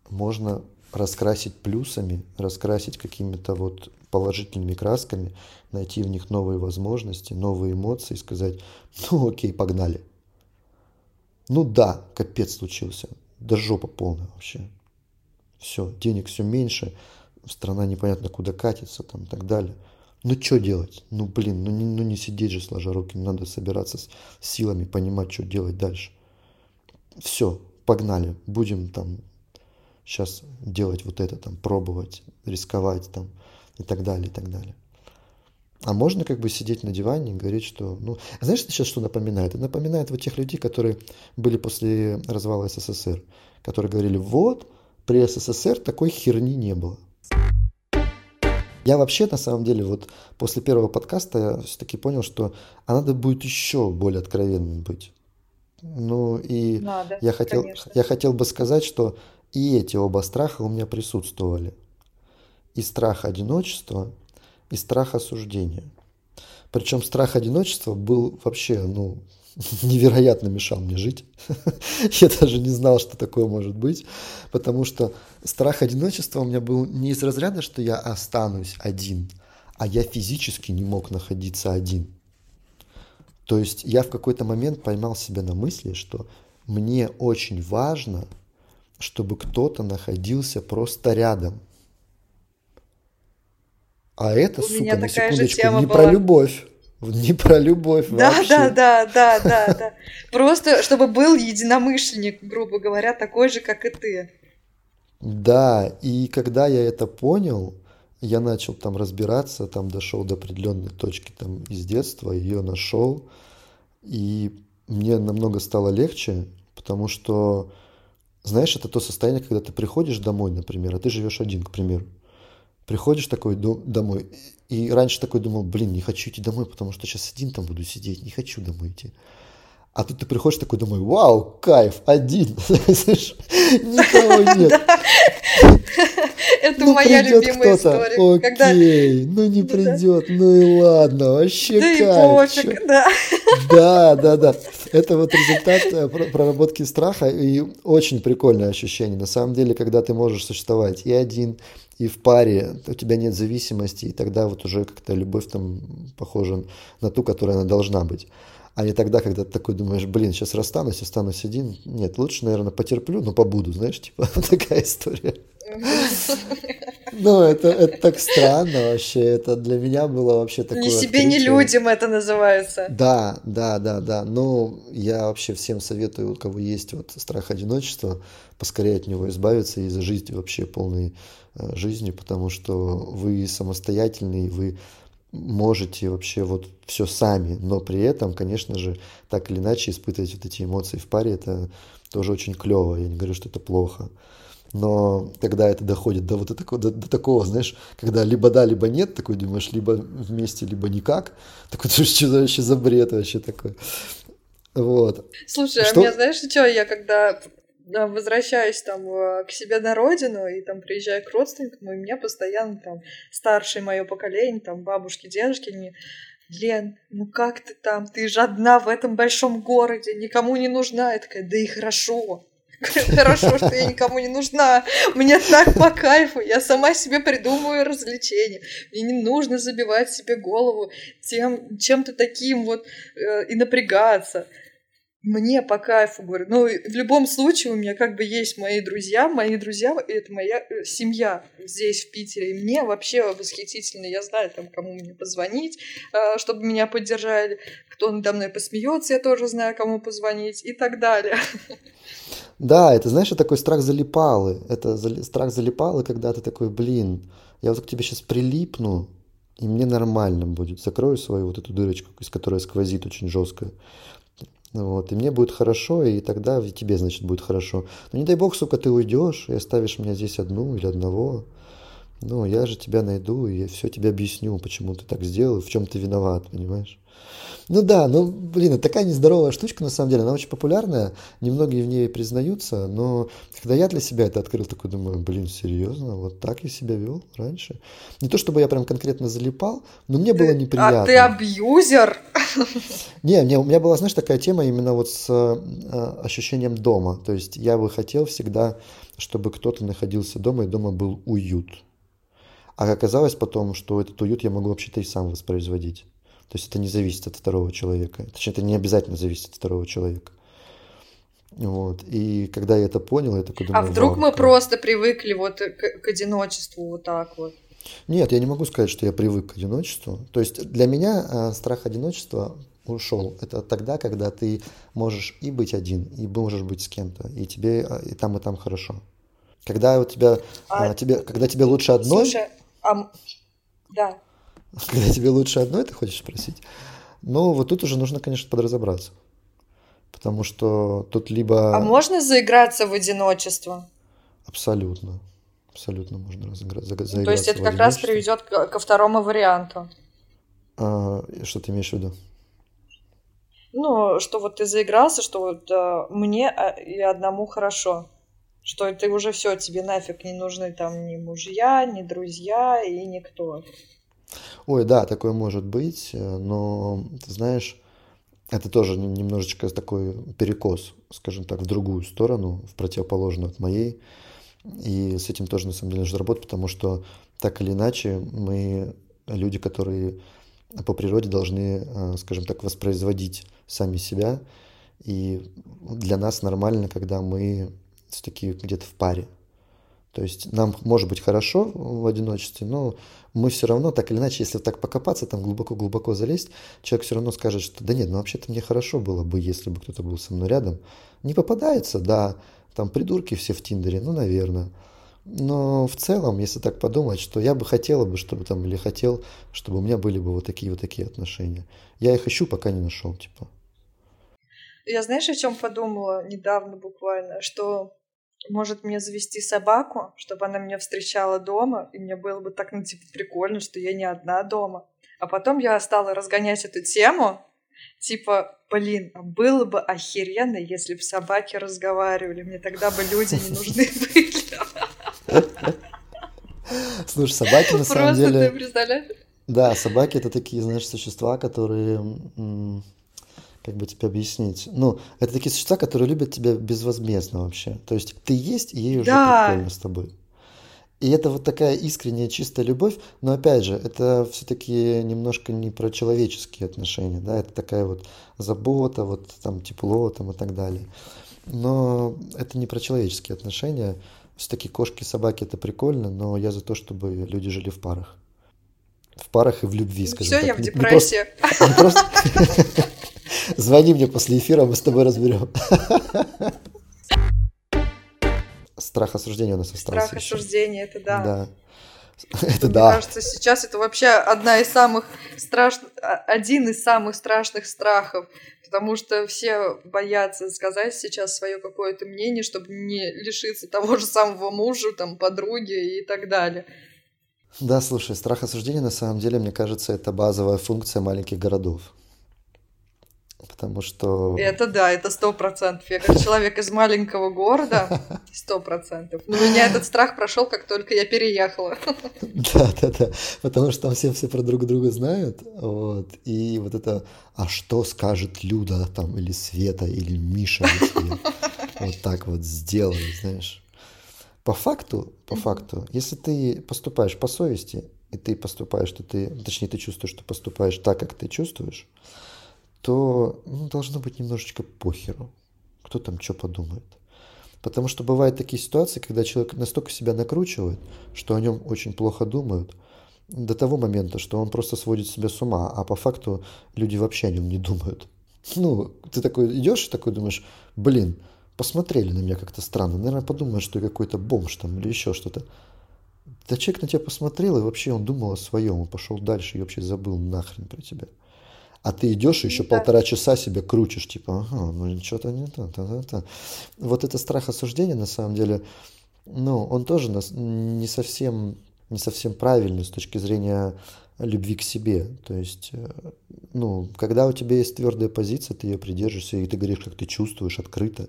можно раскрасить плюсами, раскрасить какими-то вот положительными красками, найти в них новые возможности, новые эмоции, сказать, ну окей, погнали. Ну да, капец случился, да жопа полная вообще. Все, денег все меньше, страна непонятно куда катится там и так далее. Ну что делать? Ну блин, ну не, ну не сидеть же сложа руки, надо собираться с силами, понимать, что делать дальше. Все, погнали, будем там сейчас делать вот это, там, пробовать, рисковать там и так далее, и так далее. А можно как бы сидеть на диване и говорить, что... Ну, а знаешь, сейчас что напоминает? Это напоминает вот тех людей, которые были после развала СССР, которые говорили, вот, при СССР такой херни не было. Я вообще, на самом деле, вот после первого подкаста я все-таки понял, что а надо будет еще более откровенным быть. Ну и надо, я, хотел, я хотел бы сказать, что и эти оба страха у меня присутствовали. И страх одиночества, и страх осуждения. Причем страх одиночества был вообще, ну, (laughs) невероятно мешал мне жить. (laughs) Я даже не знал, что такое может быть, потому что страх одиночества у меня был не из разряда, что я останусь один, а я физически не мог находиться один. То есть я в какой-то момент поймал себя на мысли, что мне очень важно, чтобы кто-то находился просто рядом. А это, У сука, на секундочку, не была. про любовь. (laughs) Не про любовь да, вообще. Да, да, да, да, да. Просто, чтобы был единомышленник, грубо говоря, такой же, как и ты. Да, и когда я это понял, я начал там разбираться, там дошел до определенной точки там из детства, ее нашел, и мне намного стало легче, потому что, знаешь, это то состояние, когда ты приходишь домой, например, а ты живешь один, к примеру. Приходишь такой домой, и раньше такой думал, блин, не хочу идти домой, потому что сейчас один там буду сидеть, не хочу домой идти. А тут ты приходишь такой домой, вау, кайф, один, (laughs) никого (laughs) нет. Это ну, моя любимая история. Окей, ну не придет, ну и ладно, вообще да кайф. И пофиг, да. Да, да, да. Это вот результат э, проработки страха и очень прикольное ощущение. На самом деле, когда ты можешь существовать и один, и в паре, у тебя нет зависимости, и тогда вот уже как-то любовь там похожа на ту, которая она должна быть. А не тогда, когда ты такой думаешь, блин, сейчас расстанусь, останусь один. Нет, лучше, наверное, потерплю, но побуду, знаешь, типа (laughs) такая история. (laughs) Ну, это, это так странно вообще. Это для меня было вообще такое Не себе, открытие. не людям это называется. Да, да, да, да. Но я вообще всем советую, у кого есть вот страх одиночества, поскорее от него избавиться и зажить вообще полной э, жизнью, потому что вы самостоятельный, вы можете вообще вот все сами, но при этом, конечно же, так или иначе испытывать вот эти эмоции в паре, это тоже очень клево. Я не говорю, что это плохо. Но когда это доходит до вот такого, до, до такого, знаешь, когда либо да, либо нет, такой думаешь, либо вместе, либо никак, такой (laughs) ты что вообще за бред вообще такой. Вот. Слушай, что? а меня знаешь, что я когда возвращаюсь там к себе на родину и там приезжаю к родственникам, и меня постоянно там старшее мое поколение, там бабушки, дедушки, они Лен, ну как ты там? Ты же одна в этом большом городе, никому не нужна. Я такая, да и хорошо. (laughs) Хорошо, что я никому не нужна. Мне так по кайфу. Я сама себе придумываю развлечения. Мне не нужно забивать себе голову тем, чем-то таким вот э, и напрягаться. Мне по кайфу, говорю. Ну, в любом случае у меня как бы есть мои друзья, мои друзья, это моя э, семья здесь, в Питере. И мне вообще восхитительно, я знаю, там, кому мне позвонить, э, чтобы меня поддержали, кто надо мной посмеется, я тоже знаю, кому позвонить и так далее. Да, это, знаешь, такой страх залипалы. Это страх залипалы, когда ты такой, блин, я вот к тебе сейчас прилипну, и мне нормально будет. Закрою свою вот эту дырочку, из которой сквозит очень жестко. Вот, и мне будет хорошо, и тогда и тебе, значит, будет хорошо. Но не дай бог, сука, ты уйдешь и оставишь меня здесь одну или одного. Ну, я же тебя найду, и я все тебе объясню, почему ты так сделал, в чем ты виноват, понимаешь? Ну да, ну, блин, это такая нездоровая штучка, на самом деле, она очень популярная, немногие в ней признаются, но когда я для себя это открыл, такой думаю, блин, серьезно, вот так я себя вел раньше? Не то, чтобы я прям конкретно залипал, но мне было неприятно. А ты абьюзер? Не, мне, у меня была, знаешь, такая тема именно вот с э, ощущением дома, то есть я бы хотел всегда, чтобы кто-то находился дома, и дома был уют. А оказалось потом, что этот уют я могу вообще-то и сам воспроизводить. То есть это не зависит от второго человека. Точнее, это не обязательно зависит от второго человека. Вот. И когда я это понял, я такой думаю... А вдруг мы просто привыкли вот к, к одиночеству вот так вот? Нет, я не могу сказать, что я привык к одиночеству. То есть для меня э, страх одиночества ушел. Это тогда, когда ты можешь и быть один, и можешь быть с кем-то, и тебе а, и там, и там хорошо. Когда у тебя, а, тебе, когда тебе лучше одной... Слушай, а, да. (laughs) Когда тебе лучше одной, ты хочешь спросить? Ну, вот тут уже нужно, конечно, подразобраться. Потому что тут либо... А можно заиграться в одиночество? Абсолютно. Абсолютно можно заиграться. То есть это как раз приведет ко второму варианту. А, что ты имеешь в виду? Ну, что вот ты заигрался, что вот а, мне и одному хорошо. Что ты уже все, тебе нафиг не нужны там ни мужья, ни друзья и никто. Ой, да, такое может быть, э, но ты знаешь, это тоже немножечко такой перекос, скажем так, в другую сторону, в противоположную от моей. И с этим тоже на самом деле нужно работать, потому что так или иначе мы люди, которые по природе должны, э, скажем так, воспроизводить сами себя. И для нас нормально, когда мы все-таки где-то в паре. То есть нам может быть хорошо в одиночестве, но мы все равно, так или иначе, если так покопаться, там глубоко-глубоко залезть, человек все равно скажет, что да нет, ну вообще-то мне хорошо было бы, если бы кто-то был со мной рядом. Не попадается, да, там придурки все в Тиндере, ну, наверное. Но в целом, если так подумать, что я бы хотела бы, чтобы там, или хотел, чтобы у меня были бы вот такие вот такие отношения. Я их ищу, пока не нашел, типа. Я знаешь, о чем подумала недавно буквально, что может мне завести собаку, чтобы она меня встречала дома, и мне было бы так, ну, типа, прикольно, что я не одна дома. А потом я стала разгонять эту тему, типа, блин, а было бы охеренно, если бы собаки разговаривали, мне тогда бы люди не нужны (laughs) были. Слушай, собаки на самом деле... Просто ты представляешь? Да, собаки это такие, знаешь, существа, которые как бы тебе объяснить? Ну, это такие существа, которые любят тебя безвозмездно вообще. То есть ты есть, и ей уже да. прикольно с тобой. И это вот такая искренняя, чистая любовь, но опять же, это все-таки немножко не про человеческие отношения, да, это такая вот забота, вот там тепло там и так далее. Но это не про человеческие отношения. Все-таки кошки, собаки это прикольно, но я за то, чтобы люди жили в парах. В парах и в любви, скажем Все, так. я в депрессии. (laughs) Звони мне после эфира, мы с тобой разберем. Страх осуждения у нас остался. Страх осуждения, это да. Да. Это Мне да. кажется, сейчас это вообще одна из самых страшных, один из самых страшных страхов, потому что все боятся сказать сейчас свое какое-то мнение, чтобы не лишиться того же самого мужа, там, подруги и так далее. Да, слушай, страх осуждения на самом деле, мне кажется, это базовая функция маленьких городов потому что... Это да, это сто процентов. Я как человек из маленького города, (laughs) сто процентов. Но у меня этот страх прошел, как только я переехала. Да, да, да. Потому что там все все про друг друга знают. Вот. И вот это, а что скажет Люда там, или Света, или Миша, если (laughs) вот так вот сделали, знаешь. По факту, по факту, если ты поступаешь по совести, и ты поступаешь, что ты, точнее, ты чувствуешь, что поступаешь так, как ты чувствуешь, то ну, должно быть немножечко похеру, кто там что подумает. Потому что бывают такие ситуации, когда человек настолько себя накручивает, что о нем очень плохо думают, до того момента, что он просто сводит себя с ума, а по факту люди вообще о нем не думают. (laughs) Ну, ты такой идешь и такой думаешь, блин, посмотрели на меня как-то странно, наверное, подумают, что я какой-то бомж там или еще что-то. Да человек на тебя посмотрел, и вообще он думал о своем, он пошел дальше и вообще забыл нахрен про тебя. А ты идешь и еще да. полтора часа себя крутишь, типа, ага, ну что-то не то, то, то, то. Вот это страх осуждения, на самом деле, ну, он тоже нас не совсем, не совсем правильный с точки зрения любви к себе. То есть, э, ну, когда у тебя есть твердая позиция, ты ее придерживаешься, и ты говоришь, как ты чувствуешь, открыто,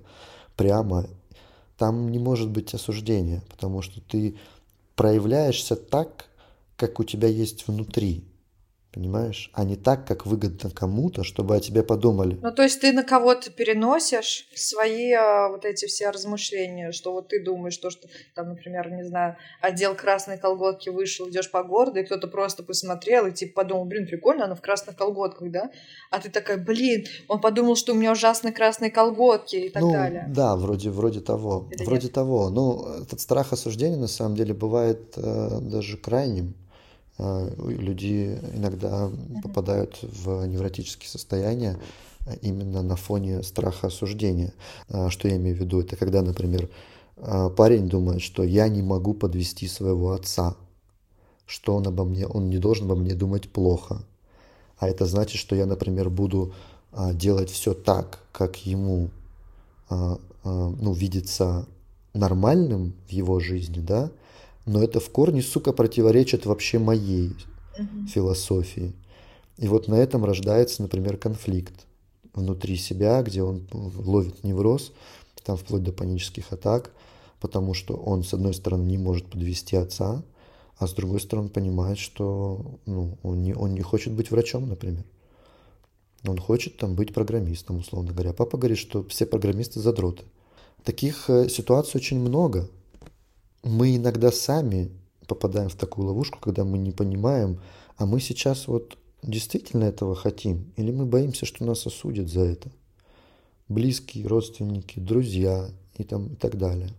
прямо, там не может быть осуждения, потому что ты проявляешься так, как у тебя есть внутри понимаешь? А не так, как выгодно кому-то, чтобы о тебе подумали. Ну, то есть ты на кого-то переносишь свои а, вот эти все размышления, что вот ты думаешь, то, что там, например, не знаю, отдел красной колготки вышел, идешь по городу, и кто-то просто посмотрел и типа подумал, блин, прикольно, она в красных колготках, да? А ты такая, блин, он подумал, что у меня ужасные красные колготки и так ну, далее. Да, вроде, вроде того. Это вроде нет? того. Ну, этот страх осуждения на самом деле бывает э, даже крайним. А, люди иногда попадают в невротические состояния а, именно на фоне страха осуждения. А, что я имею в виду? Это когда, например, парень думает, что я не могу подвести своего отца, что он обо мне, он не должен обо мне думать плохо. А это значит, что я, например, буду делать все так, как ему ну, видится нормальным в его жизни, да, но это в корне, сука, противоречит вообще моей угу. философии. И вот на этом рождается, например, конфликт внутри себя, где он ловит невроз, там вплоть до панических атак, потому что он, с одной стороны, не может подвести отца, а с другой стороны, понимает, что ну, он, не, он не хочет быть врачом, например. Он хочет там быть программистом, условно говоря. Папа говорит, что все программисты задроты. Таких э, ситуаций очень много мы иногда сами попадаем в такую ловушку, когда мы не понимаем, а мы сейчас вот действительно этого хотим, или мы боимся, что нас осудят за это. Близкие, родственники, друзья и, там, и так далее.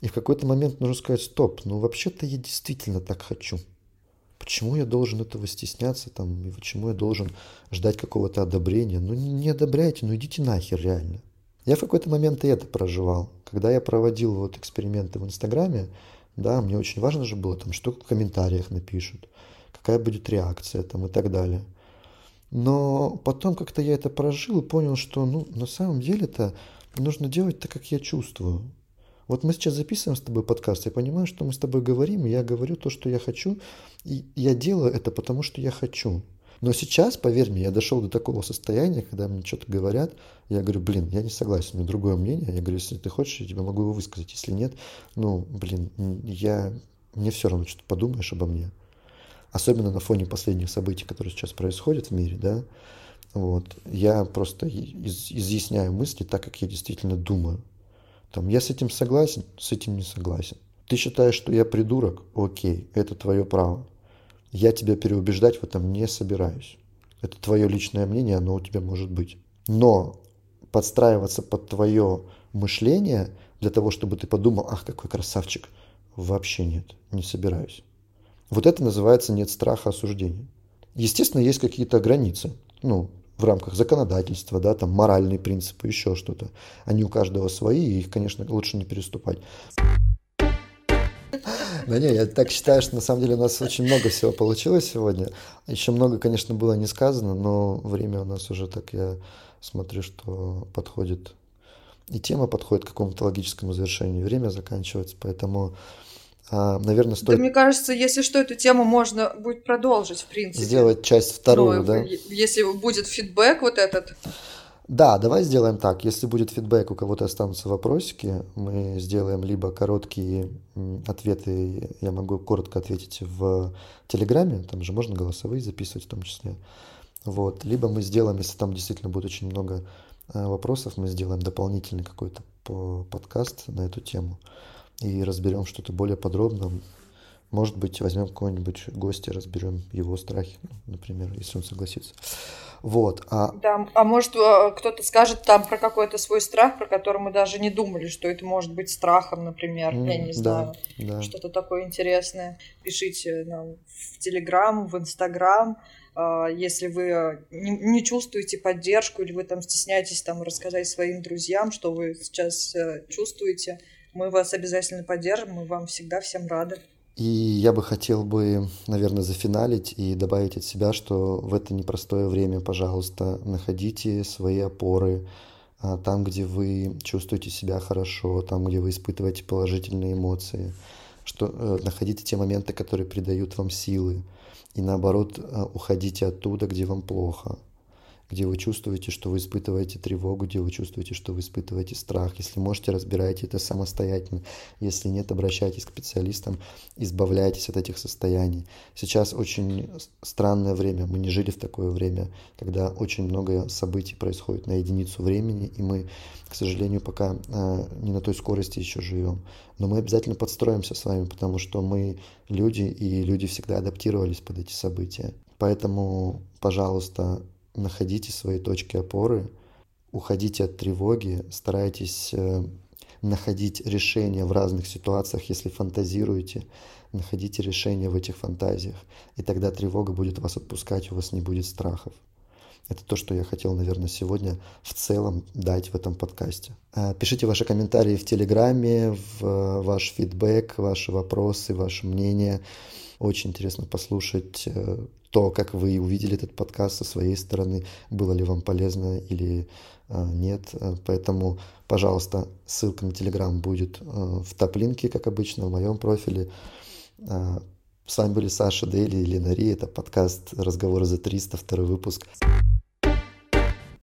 И в какой-то момент нужно сказать, стоп, ну вообще-то я действительно так хочу. Почему я должен этого стесняться, там, и почему я должен ждать какого-то одобрения? Ну не одобряйте, ну идите нахер реально. Я в какой-то момент и это проживал. Когда я проводил вот эксперименты в Инстаграме, да, мне очень важно же было, там, что в комментариях напишут, какая будет реакция там и так далее. Но потом как-то я это прожил и понял, что ну, на самом деле-то нужно делать так, как я чувствую. Вот мы сейчас записываем с тобой подкаст, я понимаю, что мы с тобой говорим, и я говорю то, что я хочу, и я делаю это потому, что я хочу. Но сейчас, поверь мне, я дошел до такого состояния, когда мне что-то говорят, я говорю, блин, я не согласен, у меня другое мнение. Я говорю, если ты хочешь, я тебе могу его высказать. Если нет, ну, блин, я, мне все равно, что ты подумаешь обо мне. Особенно на фоне последних событий, которые сейчас происходят в мире, да. Вот. Я просто из, изъясняю мысли так, как я действительно думаю. Там, я с этим согласен, с этим не согласен. Ты считаешь, что я придурок? Окей, это твое право. Я тебя переубеждать в этом не собираюсь. Это твое личное мнение, оно у тебя может быть. Но подстраиваться под твое мышление для того, чтобы ты подумал, ах, какой красавчик, вообще нет, не собираюсь. Вот это называется нет страха осуждения. Естественно, есть какие-то границы, ну, в рамках законодательства, да, там моральные принципы, еще что-то. Они у каждого свои, и их, конечно, лучше не переступать. Да не, я так считаю, что на самом деле у нас очень много всего получилось сегодня. Еще много, конечно, было не сказано, но время у нас уже так, я смотрю, что подходит, и тема подходит к какому-то логическому завершению, время заканчивается, поэтому, а, наверное, стоит... Да мне кажется, если что, эту тему можно будет продолжить, в принципе. Сделать часть вторую, ну, да? Если будет фидбэк вот этот, да, давай сделаем так. Если будет фидбэк, у кого-то останутся вопросики, мы сделаем либо короткие ответы, я могу коротко ответить в Телеграме, там же можно голосовые записывать в том числе. Вот. Либо мы сделаем, если там действительно будет очень много э, вопросов, мы сделаем дополнительный какой-то подкаст на эту тему и разберем что-то более подробно. Может быть, возьмем какого-нибудь гостя, разберем его страхи, например, если он согласится. Вот, а... Да, а может э, кто-то скажет там про какой-то свой страх, про который мы даже не думали, что это может быть страхом, например, mm, я не знаю, да, да. что-то такое интересное. Пишите нам в Телеграм, в Инстаграм, а, если вы не чувствуете поддержку или вы там стесняетесь там рассказать своим друзьям, что вы сейчас э, чувствуете, мы вас обязательно поддержим, мы вам всегда всем рады. И я бы хотел бы, наверное, зафиналить и добавить от себя, что в это непростое время, пожалуйста, находите свои опоры а, там, где вы чувствуете себя хорошо, там, где вы испытываете положительные эмоции, что э, находите те моменты, которые придают вам силы, и наоборот э, уходите оттуда, где вам плохо где вы чувствуете, что вы испытываете тревогу, где вы чувствуете, что вы испытываете страх. Если можете, разбирайте это самостоятельно. Если нет, обращайтесь к специалистам, избавляйтесь от этих состояний. Сейчас очень странное время. Мы не жили в такое время, когда очень много событий происходит на единицу времени, и мы, к сожалению, пока э, не на той скорости еще живем. Но мы обязательно подстроимся с вами, потому что мы люди, и люди всегда адаптировались под эти события. Поэтому, пожалуйста, находите свои точки опоры, уходите от тревоги, старайтесь э, находить решения в разных ситуациях, если фантазируете, находите решения в этих фантазиях, и тогда тревога будет вас отпускать, у вас не будет страхов. Это то, что я хотел, наверное, сегодня в целом дать в этом подкасте. Э, пишите ваши комментарии в Телеграме, в э, ваш фидбэк, ваши вопросы, ваше мнение. Очень интересно послушать то, как вы увидели этот подкаст со своей стороны, было ли вам полезно или а, нет. Поэтому, пожалуйста, ссылка на Телеграм будет а, в топ-линке, как обычно, в моем профиле. А, с вами были Саша Дейли и Лена Ри. Это подкаст «Разговоры за 300», второй выпуск.